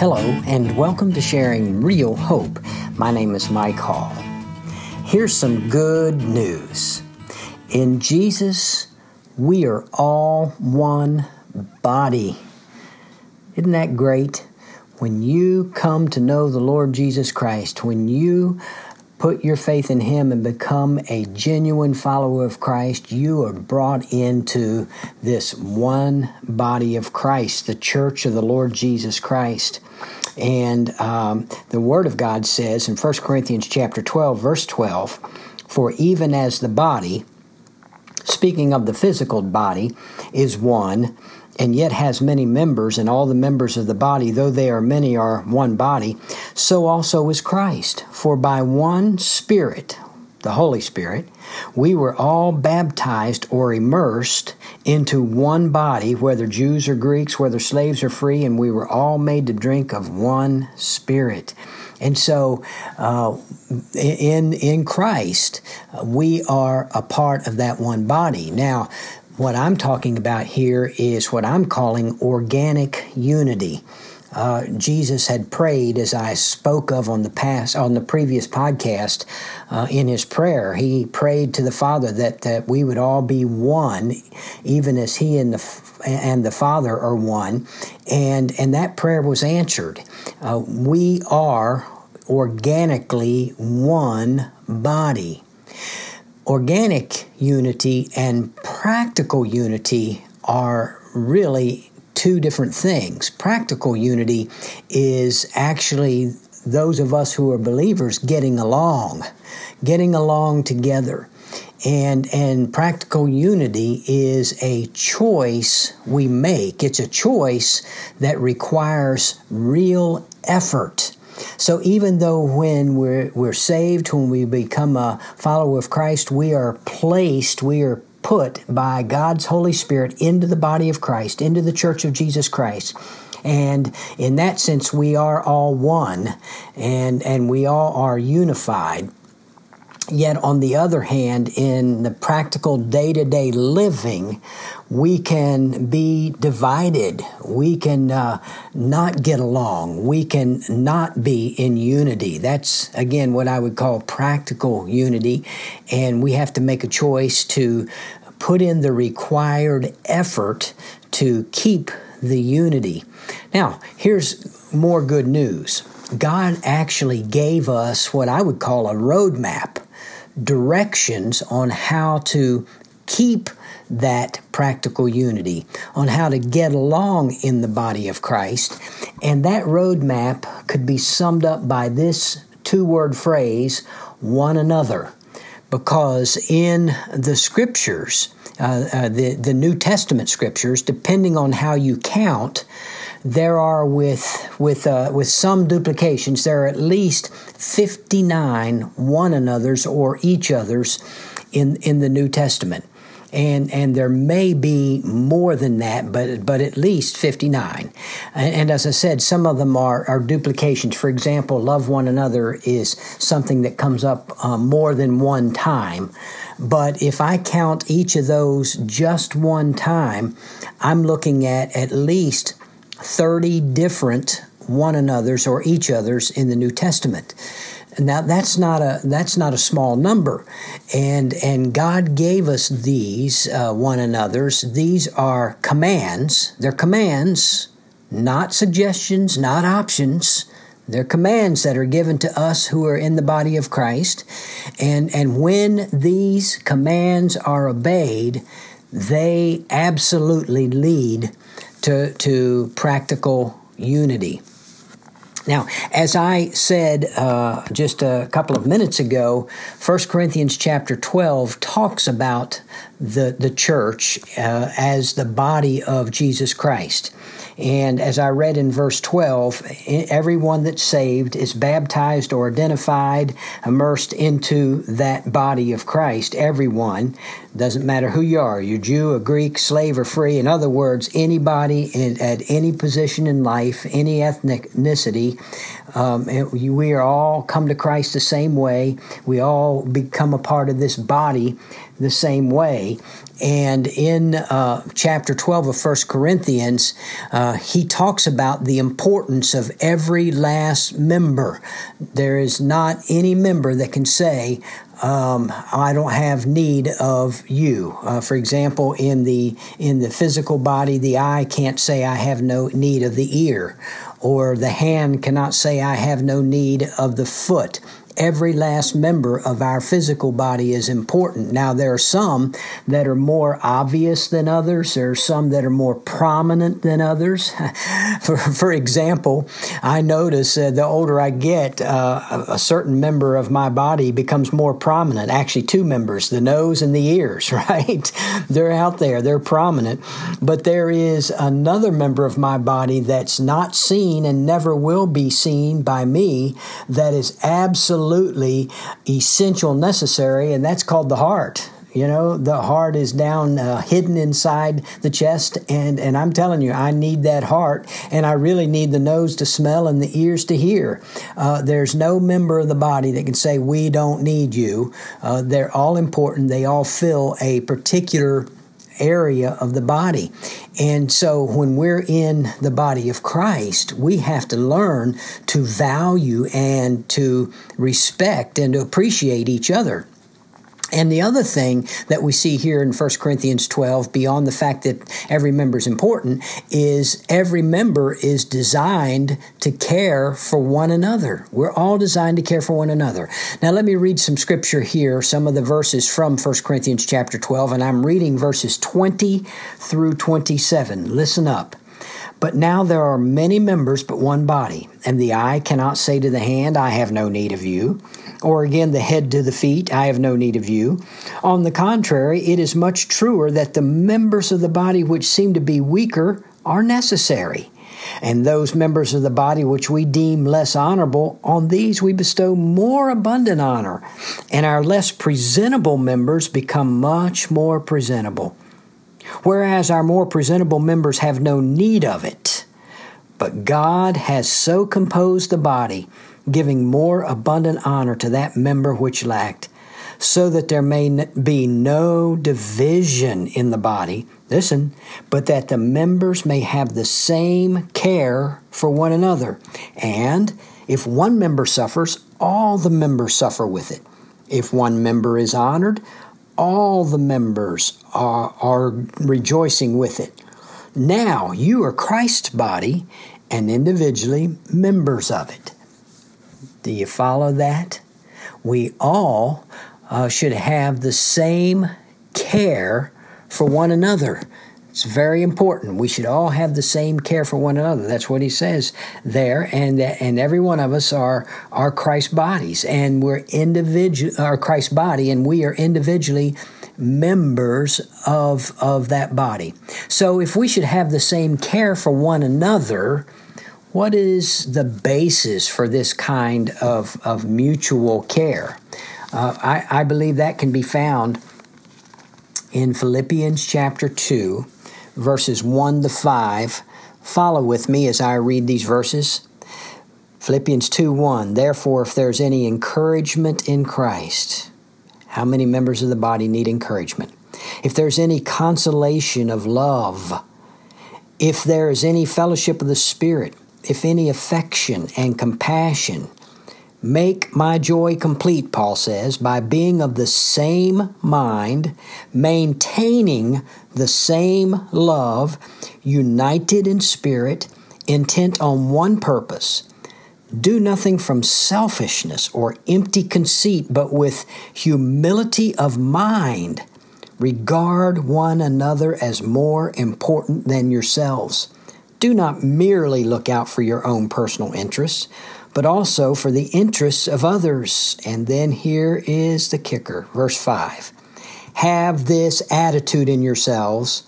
Hello, and welcome to Sharing Real Hope. My name is Mike Hall. Here's some good news. In Jesus, we are all one body. Isn't that great? When you come to know the Lord Jesus Christ, when you put your faith in Him and become a genuine follower of Christ, you are brought into this one body of Christ, the church of the Lord Jesus Christ. And um, the Word of God says in 1 Corinthians chapter 12, verse 12, For even as the body, speaking of the physical body, is one, and yet has many members, and all the members of the body, though they are many, are one body, so also is Christ. For by one Spirit, the Holy Spirit, we were all baptized or immersed into one body, whether Jews or Greeks, whether slaves or free, and we were all made to drink of one Spirit. And so, uh, in in Christ, we are a part of that one body. Now, what I'm talking about here is what I'm calling organic unity. Uh, Jesus had prayed, as I spoke of on the past on the previous podcast, uh, in his prayer. He prayed to the Father that that we would all be one, even as He and the and the Father are one, and and that prayer was answered. Uh, we are organically one body. Organic unity and practical unity are really two different things. Practical unity is actually those of us who are believers getting along, getting along together. And and practical unity is a choice we make. It's a choice that requires real effort. So even though when we're, we're saved, when we become a follower of Christ, we are placed, we are put by God's Holy Spirit into the body of Christ, into the church of Jesus Christ. And in that sense, we are all one and, and we all are unified. Yet, on the other hand, in the practical day to day living, we can be divided. We can uh, not get along. We can not be in unity. That's, again, what I would call practical unity. And we have to make a choice to put in the required effort to keep the unity. Now, here's more good news God actually gave us what I would call a roadmap directions on how to keep that practical unity, on how to get along in the body of Christ. And that roadmap could be summed up by this two word phrase one another. Because in the scriptures, uh, uh, the, the New Testament scriptures, depending on how you count, there are with with uh, with some duplications there are at least 59 one another's or each other's in in the New Testament and and there may be more than that, but but at least fifty nine. And, and, as I said, some of them are are duplications. For example, love one another is something that comes up uh, more than one time. But if I count each of those just one time, I'm looking at at least 30 different one another's or each other's in the New Testament. Now that's not a that's not a small number, and and God gave us these uh, one another's. These are commands. They're commands, not suggestions, not options. They're commands that are given to us who are in the body of Christ, and and when these commands are obeyed, they absolutely lead to, to practical unity. Now, as I said uh, just a couple of minutes ago, 1 Corinthians chapter 12 talks about the, the church uh, as the body of Jesus Christ. And as I read in verse 12, everyone that's saved is baptized or identified, immersed into that body of Christ. Everyone. Doesn't matter who you are, you're Jew, a Greek, slave, or free. In other words, anybody in, at any position in life, any ethnicity, um, we are all come to Christ the same way. We all become a part of this body the same way. And in uh, chapter 12 of 1 Corinthians, uh, he talks about the importance of every last member. There is not any member that can say, um, I don't have need of you. Uh, for example, in the in the physical body, the eye can't say I have no need of the ear, or the hand cannot say I have no need of the foot every last member of our physical body is important. Now, there are some that are more obvious than others, there are some that are more prominent than others. for, for example, I notice uh, the older I get, uh, a, a certain member of my body becomes more prominent. Actually, two members, the nose and the ears, right? they're out there, they're prominent. But there is another member of my body that's not seen and never will be seen by me that is absolutely absolutely essential, necessary, and that's called the heart. You know, the heart is down, uh, hidden inside the chest, and and I'm telling you, I need that heart, and I really need the nose to smell and the ears to hear. Uh, there's no member of the body that can say we don't need you. Uh, they're all important. They all fill a particular area of the body. And so when we're in the body of Christ, we have to learn to value and to respect and to appreciate each other. And the other thing that we see here in 1 Corinthians 12, beyond the fact that every member is important, is every member is designed to care for one another. We're all designed to care for one another. Now, let me read some scripture here, some of the verses from 1 Corinthians chapter 12, and I'm reading verses 20 through 27. Listen up. But now there are many members, but one body. And the eye cannot say to the hand, I have no need of you. Or again, the head to the feet, I have no need of you. On the contrary, it is much truer that the members of the body which seem to be weaker are necessary. And those members of the body which we deem less honorable, on these we bestow more abundant honor. And our less presentable members become much more presentable whereas our more presentable members have no need of it. But God has so composed the body, giving more abundant honor to that member which lacked, so that there may be no division in the body. Listen, but that the members may have the same care for one another. And if one member suffers, all the members suffer with it. If one member is honored, all the members are, are rejoicing with it. Now you are Christ's body and individually members of it. Do you follow that? We all uh, should have the same care for one another. It's very important. We should all have the same care for one another. That's what he says there, and and every one of us are are Christ bodies, and we're individual, are Christ body, and we are individually members of of that body. So, if we should have the same care for one another, what is the basis for this kind of of mutual care? Uh, I, I believe that can be found in Philippians chapter two verses 1 to 5. Follow with me as I read these verses. Philippians 2 1. Therefore, if there's any encouragement in Christ, how many members of the body need encouragement? If there's any consolation of love, if there is any fellowship of the Spirit, if any affection and compassion, Make my joy complete, Paul says, by being of the same mind, maintaining the same love, united in spirit, intent on one purpose. Do nothing from selfishness or empty conceit, but with humility of mind. Regard one another as more important than yourselves. Do not merely look out for your own personal interests but also for the interests of others. And then here is the kicker, verse 5. Have this attitude in yourselves,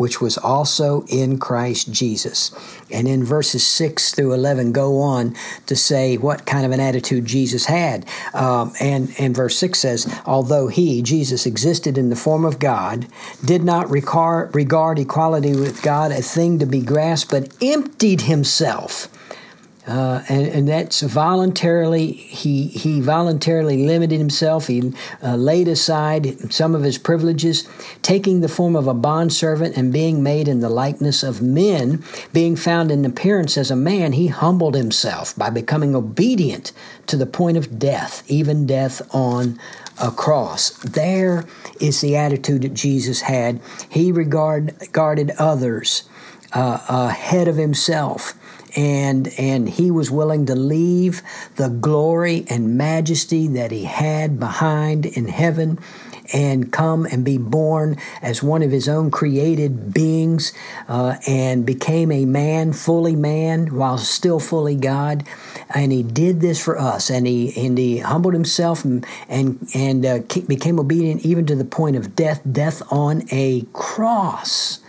which was also in Christ Jesus. And in verses 6 through 11, go on to say what kind of an attitude Jesus had. Um, and, and verse 6 says, Although he, Jesus, existed in the form of God, did not regard, regard equality with God a thing to be grasped, but emptied himself Uh, and, and, that's voluntarily he he voluntarily limited himself. He uh, laid aside some of his privileges taking the form of a bondservant and being made in the likeness of men. Being found in appearance as a man he humbled himself by becoming obedient to the point of death even death on a cross. There is the attitude that jesus had. He regard, regarded others uh, ahead of himself and and he was willing to leave the glory and majesty that he had behind in heaven and come and be born as one of his own created beings uh, and became a man, fully man, while still fully God. And he did this for us, and he and he humbled himself and and, and uh, became obedient even to the point of death, death on a cross.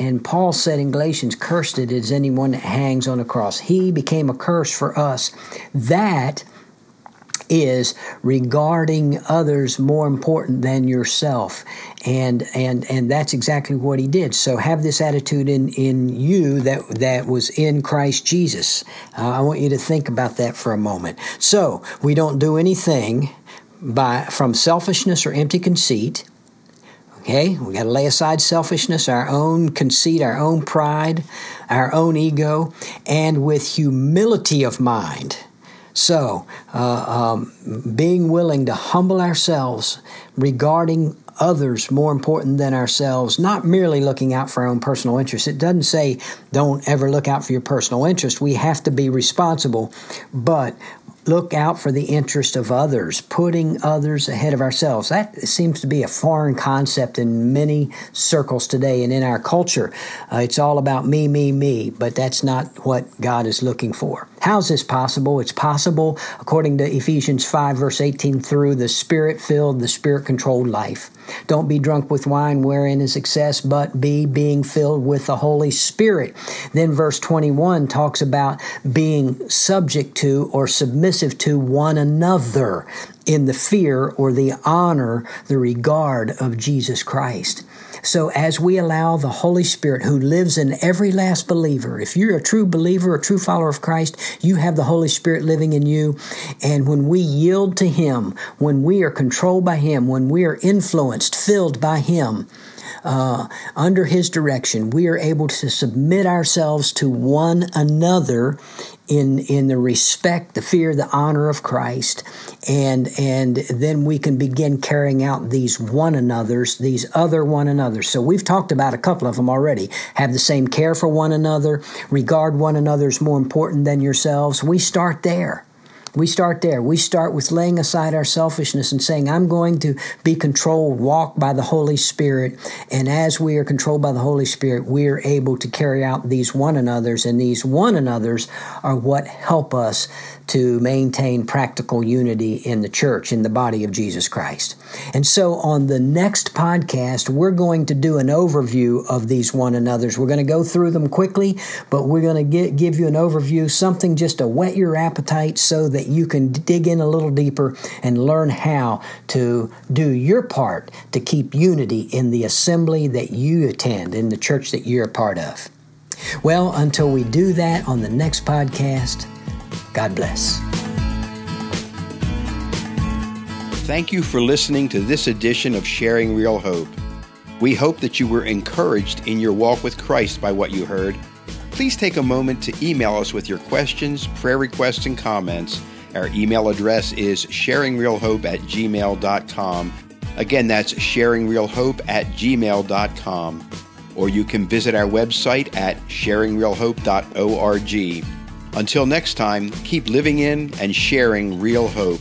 And Paul said in Galatians, Cursed is anyone that hangs on a cross. He became a curse for us. That is regarding others more important than yourself. And and and that's exactly what he did. So have this attitude in in you that that was in Christ Jesus. Uh, i want you to think about that for a moment. So we don't do anything by from selfishness or empty conceit Okay, we got to lay aside selfishness, our own conceit, our own pride, our own ego, and with humility of mind. So, uh, um, being willing to humble ourselves regarding others more important than ourselves, not merely looking out for our own personal interest. It doesn't say don't ever look out for your personal interest. We have to be responsible, but look out for the interest of others, putting others ahead of ourselves. That seems to be a foreign concept in many circles today and in our culture. Uh, it's all about me, me, me, but that's not what God is looking for. How's this possible? It's possible, according to Ephesians 5, verse 18, through the spirit filled, the spirit controlled life. Don't be drunk with wine wherein is excess, but be being filled with the Holy Spirit. Then verse 21 talks about being subject to or submissive to one another in the fear or the honor, the regard of Jesus Christ. So, as we allow the Holy Spirit who lives in every last believer, if you're a true believer, a true follower of Christ, you have the Holy Spirit living in you. And when we yield to Him, when we are controlled by Him, when we are influenced, filled by Him, uh, under His direction, we are able to submit ourselves to one another in in the respect, the fear, the honor of Christ, and and then we can begin carrying out these one another's, these other one another's. So we've talked about a couple of them already. Have the same care for one another, regard one another as more important than yourselves. We start there. We start there. We start with laying aside our selfishness and saying, I'm going to be controlled, walk by the Holy Spirit. And as we are controlled by the Holy Spirit, we are able to carry out these one another's. And these one another's are what help us to maintain practical unity in the church, in the body of Jesus Christ. And so on the next podcast, we're going to do an overview of these one another's. We're going to go through them quickly, but we're going to give you an overview, something just to whet your appetite so that you can dig in a little deeper and learn how to do your part to keep unity in the assembly that you attend, in the church that you're a part of. Well, until we do that on the next podcast, God bless. Thank you for listening to this edition of Sharing Real Hope. We hope that you were encouraged in your walk with Christ by what you heard. Please take a moment to email us with your questions, prayer requests, and comments. Our email address is sharingrealhope at gmail.com. Again, that's sharingrealhope at gmail.com. Or you can visit our website at sharingrealhope.org. Until next time, keep living in and sharing real hope.